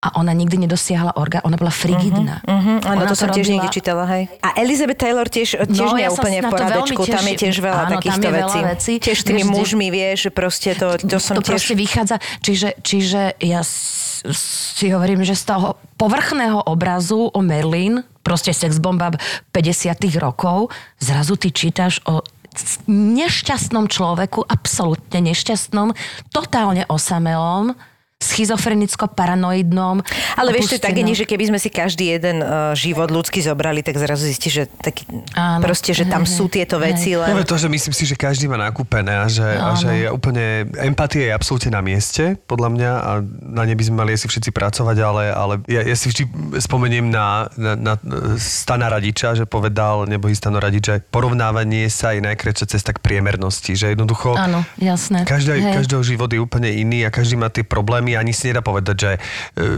a ona nikdy nedosiahla orgán, ona bola frigidná. Mhm, áno, Ona to som tiež robila- niekde čítala, hej. A Elizabeth Taylor tiež, tiež No, nie je ja úplne v to poradečku, tam je tiež veľa Áno, tam takýchto je veľa vecí. vecí. Tiež s tými Vieš, mužmi, vieš, že proste to, to som to tiež... proste vychádza. Čiže, čiže ja si hovorím, že z toho povrchného obrazu o Merlin, proste sexbomba 50 rokov, zrazu ty čítaš o nešťastnom človeku, absolútne nešťastnom, totálne osamelom, schizofrenicko-paranoidnom. Ale vieš, to je také že keby sme si každý jeden uh, život ľudský zobrali, tak zrazu zistíš, že taký, Áno. proste, že tam Hej, sú tieto hej. veci, len... to, že myslím si, že každý má nakúpené a že, a že je úplne, empatia je absolútne na mieste, podľa mňa a na nej by sme mali asi všetci pracovať, ale, ale ja, ja si vždy spomeniem na, na, na Stana Radiča, že povedal, nebohý Stano Radič, že porovnávanie sa je najkrajšia cesta k priemernosti, že jednoducho Áno, jasné. Každá, Hej. každého život je úplne iný a každý má tie problémy a ani si nedá povedať, že e,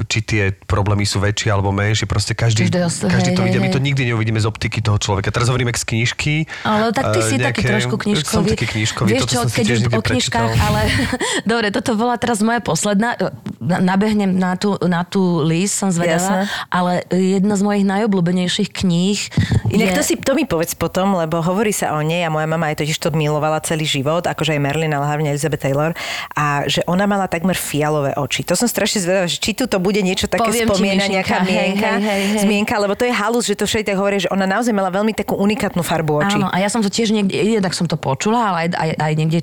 či tie problémy sú väčšie alebo menšie. Proste každý, s- každý hej, to hej, vidí. My to nikdy neuvidíme z optiky toho človeka. Teraz hovoríme z knižky. Ale tak ty e, si taký trošku knižkový. Som taký knižkový, Vieš čo, keď už o knižkách, prečítal. ale dobre, toto bola teraz moja posledná. Na- Nabehnem na tú, na tú list, som zvedavá. Ale jedna z mojich najobľúbenejších kníh Inak je... to si to mi povedz potom, lebo hovorí sa o nej a moja mama aj totiž to milovala celý život, akože aj Merlin, ale hlavne Elizabeth Taylor, a že ona mala takmer fialové oči. To som strašne zvedavá, že či tu to bude niečo také Poviem Mišinka, nejaká hej, mienka, hej, hej, hej. zmienka, lebo to je halus, že to všetci tak hovoria, že ona naozaj mala veľmi takú unikátnu farbu očí. Áno, a ja som to tiež niekde, jednak som to počula, ale aj, aj, aj niekde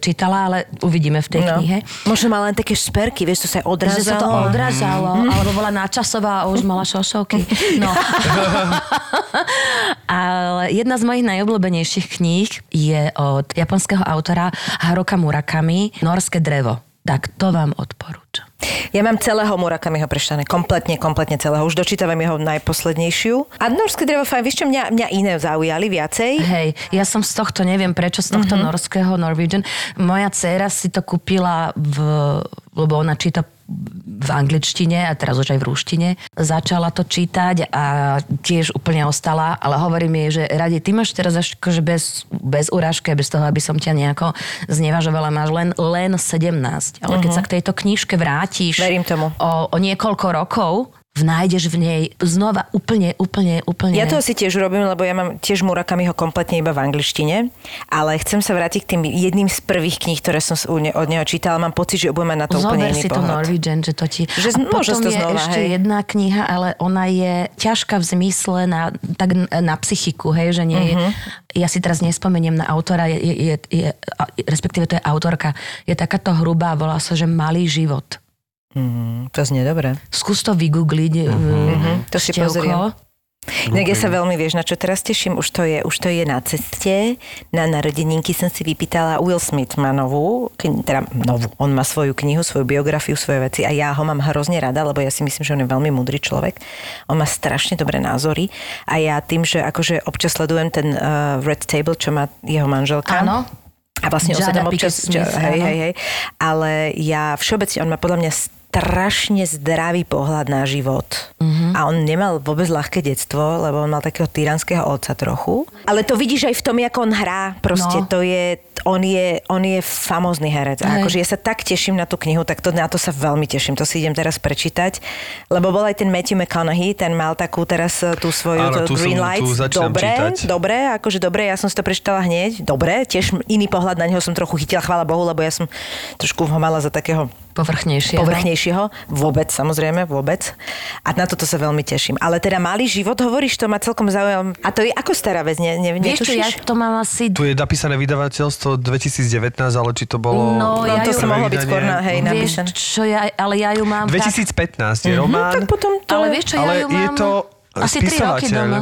čítala, ale uvidíme v tej No. knihe. Možno mala len také šperky, vieš, to sa aj Že sa to odrazalo. odrazalo, alebo bola načasová a už mala šošovky. No. Ale jedna z mojich najobľúbenejších kníh je od japonského autora Haruka Murakami Norské drevo. Tak to vám odporúčam. Ja mám celého Murakamiho prečítané, kompletne, kompletne celého. Už dočítavam jeho najposlednejšiu. A norské drevo fajn, vieš čo, mňa, mňa iné zaujali viacej. Hej, ja som z tohto, neviem prečo, z tohto mm-hmm. norského Norwegian. Moja dcéra si to kúpila v, lebo ona číta v angličtine a teraz už aj v rúštine. Začala to čítať a tiež úplne ostala, ale hovorím jej, že radi, ty máš teraz až akože bez, bez urážky, bez toho, aby som ťa nejako znevažovala, máš len, len 17. Ale keď sa k tejto knižke vrátiš Verím tomu. O, o niekoľko rokov, nájdeš v nej znova úplne, úplne, úplne... Ja to asi tiež robím, lebo ja mám tiež Murakamiho kompletne iba v angličtine, ale chcem sa vrátiť k tým jedným z prvých kníh, ktoré som od neho čítala. Mám pocit, že budem mať na to úplne Zober iný si to pohľad. Norwegian, že to ti... Že z- a potom to je znova, ešte hej. jedna kniha, ale ona je ťažká v zmysle na, tak na psychiku, hej, že nie je... Ja si teraz nespomeniem na autora, je, je, je, je, respektíve to je autorka, je takáto hrubá, volá sa, že Malý život. Mm, to znie dobre. Skús to vygoogliť. Mhm, to si pozriem. Inak ja sa veľmi, vieš, na čo teraz teším, už to je, už to je na ceste. Na narodeninky som si vypýtala, Will Smith má novú, kni- teda novú, on má svoju knihu, svoju biografiu, svoje veci a ja ho mám hrozne rada, lebo ja si myslím, že on je veľmi múdry človek. On má strašne dobré názory a ja tým, že akože občas sledujem ten uh, Red Table, čo má jeho manželka. Áno. A vlastne on sa Jada tam občas... Smith, hej, hej, hej. Ale ja všeobecne, on má podľa mňa strašne zdravý pohľad na život. Mhm. A on nemal vôbec ľahké detstvo, lebo on mal takého tyranského otca trochu. Ale to vidíš aj v tom, ako on hrá. Proste No. to je, on je, on je famózny herec. A akože ja sa tak teším na tú knihu, tak to, na to sa veľmi teším. To si idem teraz prečítať. Lebo bol aj ten Matthew McConaughey, ten mal takú teraz eh, tú svoju Áno, tu Green som- tu Lights. začínam dobre, čítať. dobre, akože dobre, ja som si to prečítala hneď. Dobre, tiež iný pohľad na neho som trochu chytila, chvála Bohu, lebo ja som trošku ho mala za takého Povrchnejšie. povrchnejšieho. Vôbec, samozrejme, vôbec. A na toto sa veľmi teším. Ale teda malý život, hovoríš, to ma celkom zaujalo. A to je ako stará vec, ne, ne, Vieš čo, ja to mám asi... Tu je napísané vydavateľstvo 2019, ale či to bolo... No, No, ja to ju- sa mohlo byť skôr na, hej, Vieš čo, ja, ale ja ju mám... tak- 2015 je román. Tak potom to... Ale vieš čo, ja Ale ju je mám to asi 3 roky doma.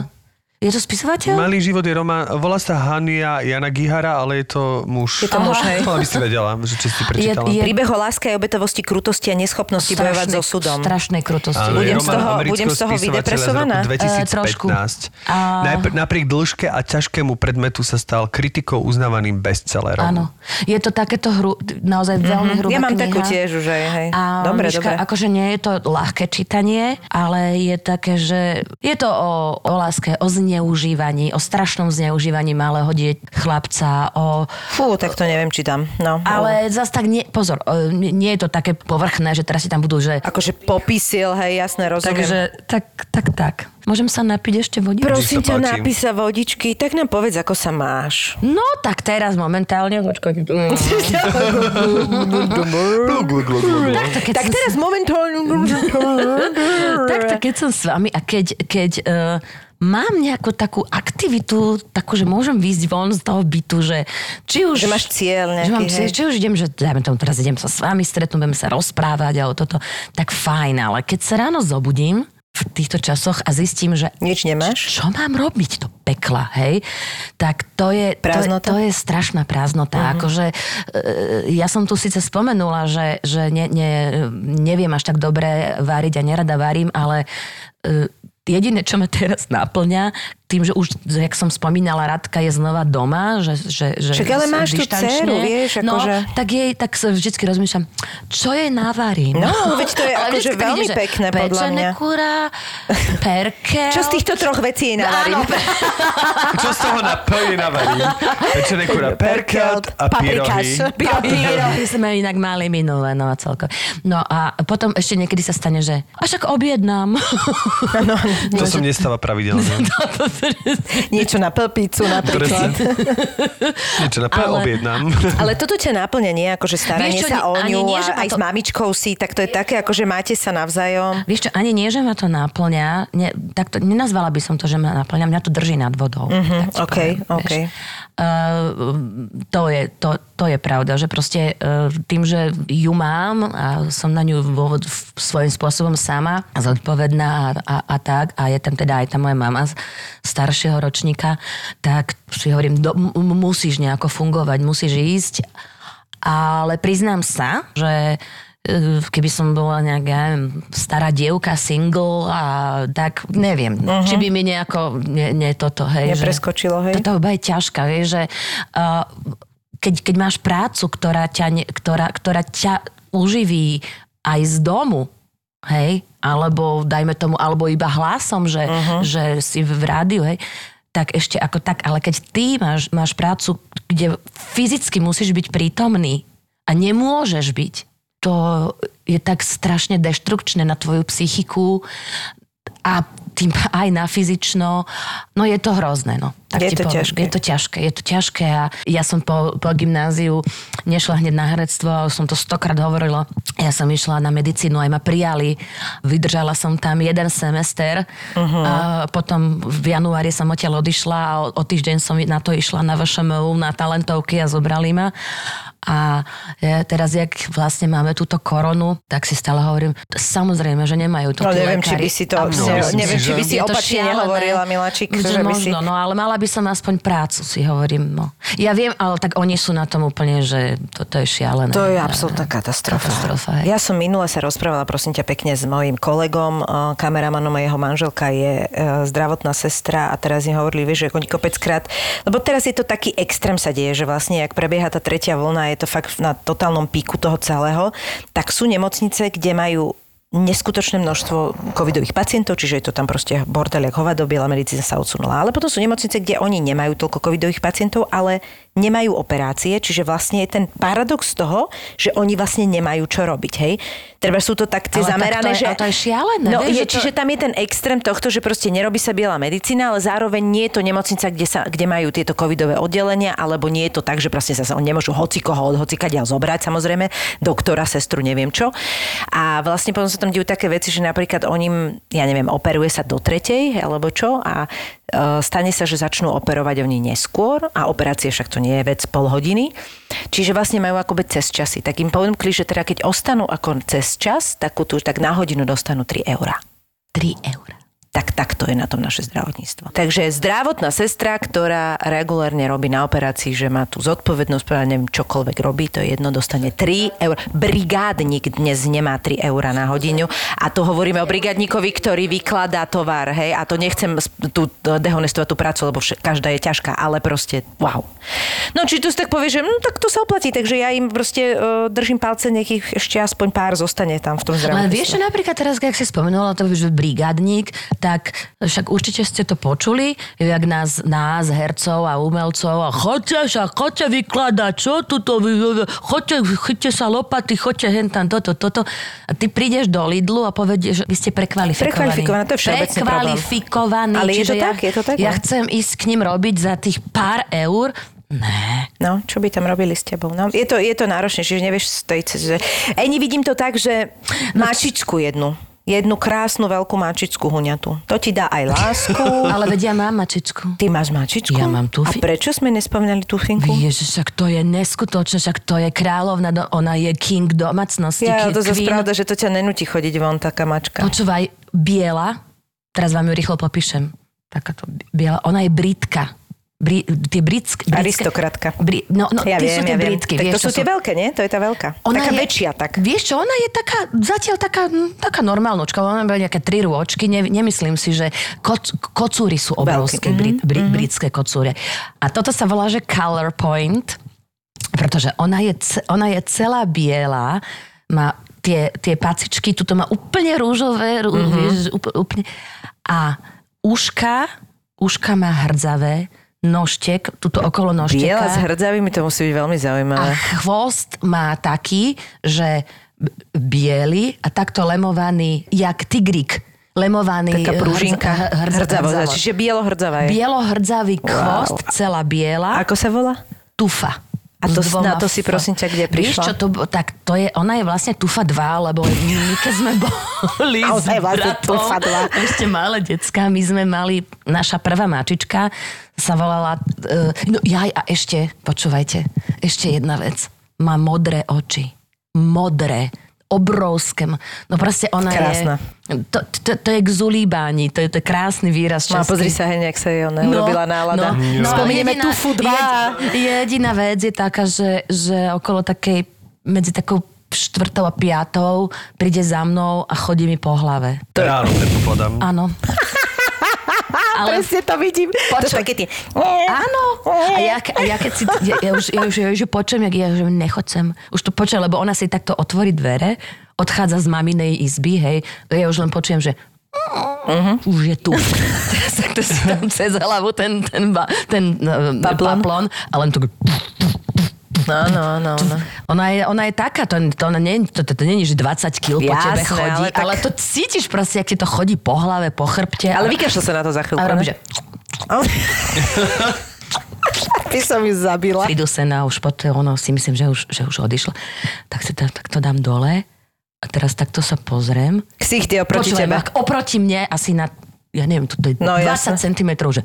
Je to spisovateľ? Malý život je román, volá sa Hania Jana Gihara, ale je to muž. Je to muž, hej. To by si vedela, že či si prečítala. Je- Príbeh o láske a obetovosti, krutosti a neschopnosti bojovať so súdom. Strašnej krutosti. Áno, Budem je z toho- budem z toho vydepresovaná? Z roku Eh, trošku. 2015. A- Najpr- napriek dĺžke a ťažkému predmetu sa stal kritikou uznávaným bestsellerom. Áno. Je to takéto hru, naozaj veľmi hrubá Ja mám kniha. takú tiež už aj, hej. A dobre, Miška, dobre. akože nie je to ľahké čítanie, ale je také, že je to o, o láske, o zneužívaní, o strašnom zneužívaní malého die- chlapca, o... Fú, tak to neviem, či tam. No, Ale zas tak nie, pozor, e, nie je to také povrchné, že teraz si tam budú, že... Akože popisil, hej, jasné, rozumiem. Takže tak, tak, tak. Môžem sa napiť ešte vodičku? Prosím sa ťa, páči. napísa vodičky, tak nám povedz, ako sa máš. No tak teraz momentálne, počkaj. Takto, keď Tak teraz momentálne... Takto, keď som s vami a keď, keď uh, mám nejakú takú aktivitu, takú, že môžem výjsť von z toho bytu, že či už... Že máš cieľ že mám nejaký, cieľ, či už idem, že dajme tomu, teraz idem sa s vami stretnúť, budeme sa rozprávať a o toto, tak fajn, ale keď sa ráno zobudím v týchto časoch a zistím, že Nič nemáš? čo mám robiť do pekla, hej? Tak to je, Prázdnota? To, je, to je strašná prázdnota. Uh-huh. Akože, e, ja som tu síce spomenula, že, že ne, ne, neviem až tak dobre váriť a nerada varím, ale e, jediné, čo ma teraz naplňa, tým, že už, jak som spomínala, Radka je znova doma, že, že, že Však ale máš tú dceru, vieš, no, akože- tak jej, tak sa vždycky rozmýšľam, čo jej navarím. No, veď to je Ale akože veľmi že pekné, podľa mňa. kura, perkel. Čo z týchto troch vecí jej navarím? Áno, Čo z toho na plne navarím? Pečené kura perkelt a Paprikáš. pyrohy. Papírohy sme inak mali minulé, no a celko. No a potom ešte niekedy sa stane, že a však objednám. No, To som nestáva pravidelne. niečo na plpicu napríklad. Niečo na P Ale- objednám. Ale toto ťa náplňa, nie? Akože staranie Vieš čo, sa o ňu nie, a aj to- s mamičkou si, tak to je také, akože máte sa navzájom. Vieš čo, ani nie, že ma to náplňa, ne, tak to, nenazvala by som to, že ma náplňa, mňa to drží nad vodou. Mhm, tak ti OK, poviem, OK. vieš. Uh, to, je, to, to je pravda, že proste uh, tým, že ju mám a som na ňu vo, svojím spôsobom sama zodpovedná a, a, a tak a je tam teda aj tá moja mama z staršieho ročníka, tak si hovorím, do, musíš nejako fungovať, musíš ísť. Ale priznám sa, že keby som bola nejaká stará dievka, single a tak, neviem, uh-huh. či by mi nejako, nie, nie toto, hej. Nepreskočilo, hej? Toto je ťažká, vieš, že uh, keď, keď máš prácu, ktorá ťa, ne, ktorá, ktorá ťa uživí aj z domu, hej, alebo dajme tomu, alebo iba hlasom, že, uh-huh. že si v rádiu, hej, tak ešte ako tak, ale keď ty máš, máš prácu, kde fyzicky musíš byť prítomný a nemôžeš byť, to je tak strašne deštrukčné na tvoju psychiku a tým aj na fyzično. No je to hrozné, no. Je ti to poviem. ťažké. Je to ťažké, je to ťažké a ja som po, po gymnáziu nešla hneď na herectvo, ale som to stokrát hovorila. Ja som išla na medicínu, aj ma prijali. Vydržala som tam jeden semester. Uh-huh. A potom v januári som odtiaľ odišla a o, o týždeň som na to išla na VŠMU, na talentovky a zobrali ma. A teraz, jak vlastne máme túto koronu, tak si stále hovorím, samozrejme, že nemajú to No neviem, či lekári. by si to, No, myslím neviem, si, či by si opačne nehovorila, Miláčik, Že možno, si... no ale mala by som aspoň prácu, si hovorím, no. Ja viem, ale tak oni sú na tom úplne, že toto je šialené. To je absolútna katastrofa. Katastrofa, hej. ja som minule sa rozprávala, prosím ťa pekne, s mojím kolegom, eh, kameramanom a jeho manželka je eh, zdravotná sestra a teraz im hovorili, vieš, že oni kopeckrát, lebo teraz je to taký extrém sa deje, že vlastne, ak prebieha tá tretia vlna, je to fakt na totálnom píku toho celého, tak sú nemocnice, kde majú neskutočné množstvo covidových pacientov, čiže je to tam proste bordel, jak hovado, biela medicína sa odsunula. Ale potom sú nemocnice, kde oni nemajú toľko covidových pacientov, ale nemajú operácie, čiže vlastne je ten paradox toho, že oni vlastne nemajú čo robiť, hej. Treba sú to tak tie Ale tak zamerané, to je- že... to je šialené, No, vieš, je, to- čiže tam je ten extrém tohto, že proste nerobí sa biela medicína, ale zároveň nie je to nemocnica, kde, sa, kde majú tieto covidové oddelenia, alebo nie je to tak, že proste sa nemôžu hoci koho od hocikadiaľ zobrať, samozrejme, doktora, sestru, neviem čo. A vlastne potom sa tam dejú také veci, že napríklad oni, ja neviem, operuje sa do tretej, alebo čo, a e, stane sa, že začnú operovať oni neskôr a operácie však to nie je vec pol hodiny. Čiže vlastne majú akoby cez časy. Tak im ponúkli, že teda keď ostanú ako cez čas, takú tú, tak na hodinu dostanú 3 eurá. 3 eur. Tak takto je na tom naše zdravotníctvo. Takže zdravotná sestra, ktorá regulárne robí na operácii, že má tú zodpovednosť, ja neviem, čokoľvek robí, to je jedno, dostane 3 eur. Brigádnik dnes nemá 3 eur na hodinu a to hovoríme o brigádnikovi, ktorý vykladá tovar, hej, a to nechcem tu dehonestovať tú prácu, lebo vš- každá je ťažká, ale proste wow. No či tu si tak povie, že no, tak to sa oplatí, takže ja im proste uh, držím palce, nech ich ešte aspoň pár zostane tam v tom zdravotníctve. vieš, čo napríklad teraz, keď si spomenula to, že brigádnik, tak však určite ste to počuli, jak nás, nás hercov a umelcov a chodte sa, chodte vykladať, čo tuto, vy- vy- chodte, chyťte sa lopaty, chodte hen tam, toto, toto. A ty prídeš do Lidlu a povedieš, že vy ste prekvalifikovaní. Prekvalifikovaná, to je všeobecný. Prekvalifikovaní. Ale je to ja, tak, je to tak, Ja no? chcem ísť k ním robiť za tých pár eur. Ne. No, čo by tam robili s tebou? No, je, to, je to náročné, čiže nevieš stojiť. Že... Ej, vidím to tak, že mačičku jednu. Jednu krásnu veľkú mačičku huňatú. To ti dá aj lásku. Ale vedia, mám mačičku. Ty máš mačičku? Ja mám tufi- A prečo sme nespomínali tufinku? Ježiš, však to je neskutočné, však to je kráľovna, ona je king domácnosti. Ja, to queen. pravda, že to ťa nenúti chodiť von, taká mačka. Počúvaj, biela, teraz vám ju rýchlo popíšem. Takáto biela, ona je britka. Bri, tie britské... Aristokratka. Bri, no, no ja viem, sú tie ja britky. Tak vieš, to sú tie veľké, nie? To je tá veľká. taká je, väčšia, tak. Vieš čo, ona je taká, zatiaľ taká, hm, taká normálnočka. Ona má nejaké tri rôčky. Ne, nemyslím si, že koc, kocúry sú obrovské, brit, mhm, brit, britské kocúre. A toto sa volá, že color point, pretože ona je, ona je celá biela, má tie, tie pacičky, tuto má úplne rúžové, rú, Mhm. vieš, úplne. A uška, uška má hrdzavé, nožtek, tuto okolo nožteka. Biela s hrdzavými, to musí byť veľmi A zaujímavé. chvost má taký, že biely a takto lemovaný, jak tigrik. Lemovaný Taká pružinka, hrz- hrdzavo, hrdzavo. čiže bielo-hrdzavá je. Bielo-hrdzavý chvost, celá biela, Ako sa volá? tufa. A to- na to si, prosím ťa, kde Vieš prišla? čo, to, tak to je, ona je vlastne tufa 2, lebo my keď sme boli s vlastne bratom, ešte malé decka, my sme mali, naša prvá mačička sa volala, uh, no jaj, a ešte, počúvajte, ešte jedna vec. Má modré oči. Modré obrovské. No proste ona Krásna. je... To, to, to je k zulíbáni, to je, to je krásny výraz No a český. pozri sa, hej, jak sa jej ona urobila nálada. No, Spomenieme jediná- Tufu 2. jedi- Jediná vec je taká, že, že okolo takej, medzi takou štvrtou a piatou príde za mnou a chodí mi po hlave. Ráno predpokladám. Áno. Ale Presne to vidím. To sú Počuj. také tie... Áno. A ja, a ja keď si, ja, ja už, ja už, ja už ju počujem, jak ja že nechoď sem. Už to počujem, lebo ona si takto otvorí dvere, odchádza z maminej izby, hej. Ja už len počujem, že uh-huh. už je tu. Teraz takto si tam cez hlavu ten, ten, ba, ten uh, Paplon. paplon a len tak Áno, áno, áno. Ona je, ona je taká, to, to, ona nie, to, to, to nie je, že 20 kg po tebe chodí, ale ale, tak- to cítiš proste, ak ti to chodí po hlave, po chrbte. Ale vykašľa sa na to za chvíľku, a že By som ju zabila. prídu sena, už potom ono si myslím, že už, že už odišla. Tak si to, tak to dám dole a teraz takto sa pozriem. Ksichty oproti Počúvaj, tebe. oproti mne asi na, ja neviem, tu je No, 20 jasné. cm, že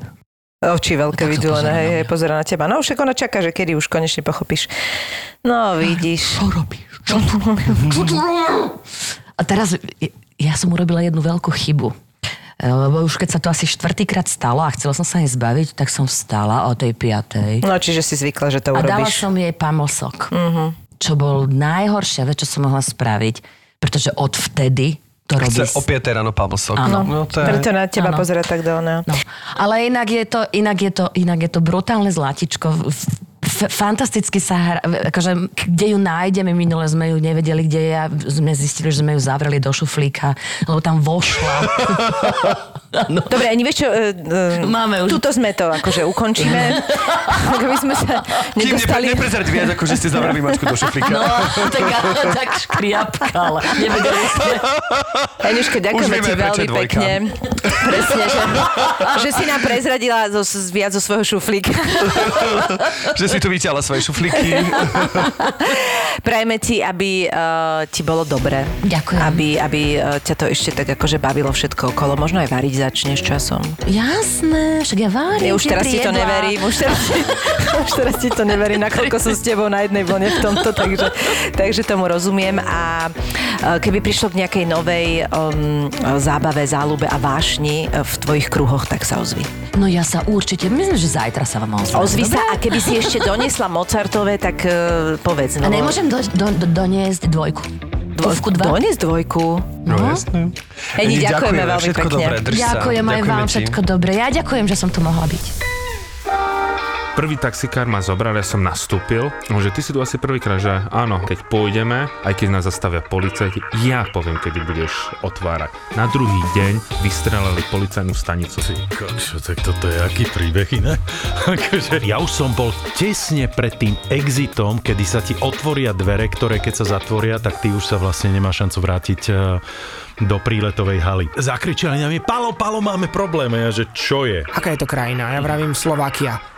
Oči veľké vydúlené, pozerá hej, na hej, pozera na teba. No však ona čaká, že kedy už konečne pochopíš. No, vidíš. čo robíš? Čo tu robíš? Čo tu robíš? A teraz ja- som urobila jednu veľkú chybu. E, Lebo už keď sa to asi štvrtýkrát stalo a chcela som sa jej zbaviť, tak som vstala o tej piatej. No, čiže si zvykla, že to A dala urobíš. som jej pamlsok. Čo bol najhoršia vec, čo som mohla spraviť, pretože od vtedy to robí... Chce o 5 ráno pamlsok. Áno. No, to je... Preto na teba pozera tak do ona. No. Ale inak je to, inak je to, inak je to brutálne zlatičko. F- fantasticky sa hra, akože, kde ju nájdeme, minule sme ju nevedeli, kde je a sme zistili, že sme ju zavreli do šuflíka, lebo tam vošla. no. Dobre, ani vieš čo, uh, uh, Máme už. tuto sme to akože ukončíme. Tak aby sme sa Kým nedostali... nepre, neprezrať viac, ako že ste zavreli mačku do šuflíka. No, tak, tak škriapka, ale nevedeli sme. Anička, ďakujeme ti veľmi pekne. Presne, že, že si nám prezradila zo, z- viac zo svojho šuflíka. že si tu vyťala svoje šuflíky. Prajeme ti, aby uh, ti bolo dobre. Ďakujem. Aby, aby uh, ťa to ešte tak akože bavilo všetko okolo. Možno aj variť začneš časom. Jasné, však ja varím. Ja už teraz ti to neverím, už teraz, už teraz ti to neverím, nakoľko som s tebou na jednej vlne v tomto, takže, takže tomu rozumiem. A e, keby prišlo k nejakej novej um, zábave, záľube a vášni e, v tvojich kruhoch, tak sa ozvi. No ja sa určite, myslím, že zajtra sa vám ozvem. Ozvi sa a keby si ešte doniesla Mozartové, tak uh, povedz. A nemôžem do, do, do, doniesť dvojku. Dvojku dva? Doniesť dvojku. No, jasné. Eni, ďakujeme veľmi všetko pekne. dobré, drž sa. Ďakujem aj Ďakujeme vám, ti. všetko dobre. Ja ďakujem, že som tu mohla byť. Prvý taxikár ma zobral, ja som nastúpil, že ty si tu asi prvýkrát, že áno, keď pôjdeme, aj keď nás zastavia policajti, ja poviem, kedy budeš otvárať. Na druhý deň vystrelali policajnú stanicu. Kočo, tak toto je aký príbeh iné? Akože ja už som bol tesne pred tým exitom, kedy sa ti otvoria dvere, ktoré keď sa zatvoria, tak ty už sa vlastne nemá šancu vrátiť eh, do príletovej haly. Zakričali na mňa, Palo, Palo, máme problém. A ja, že čo je? Aká je to krajina? Ja vravím Slovakia.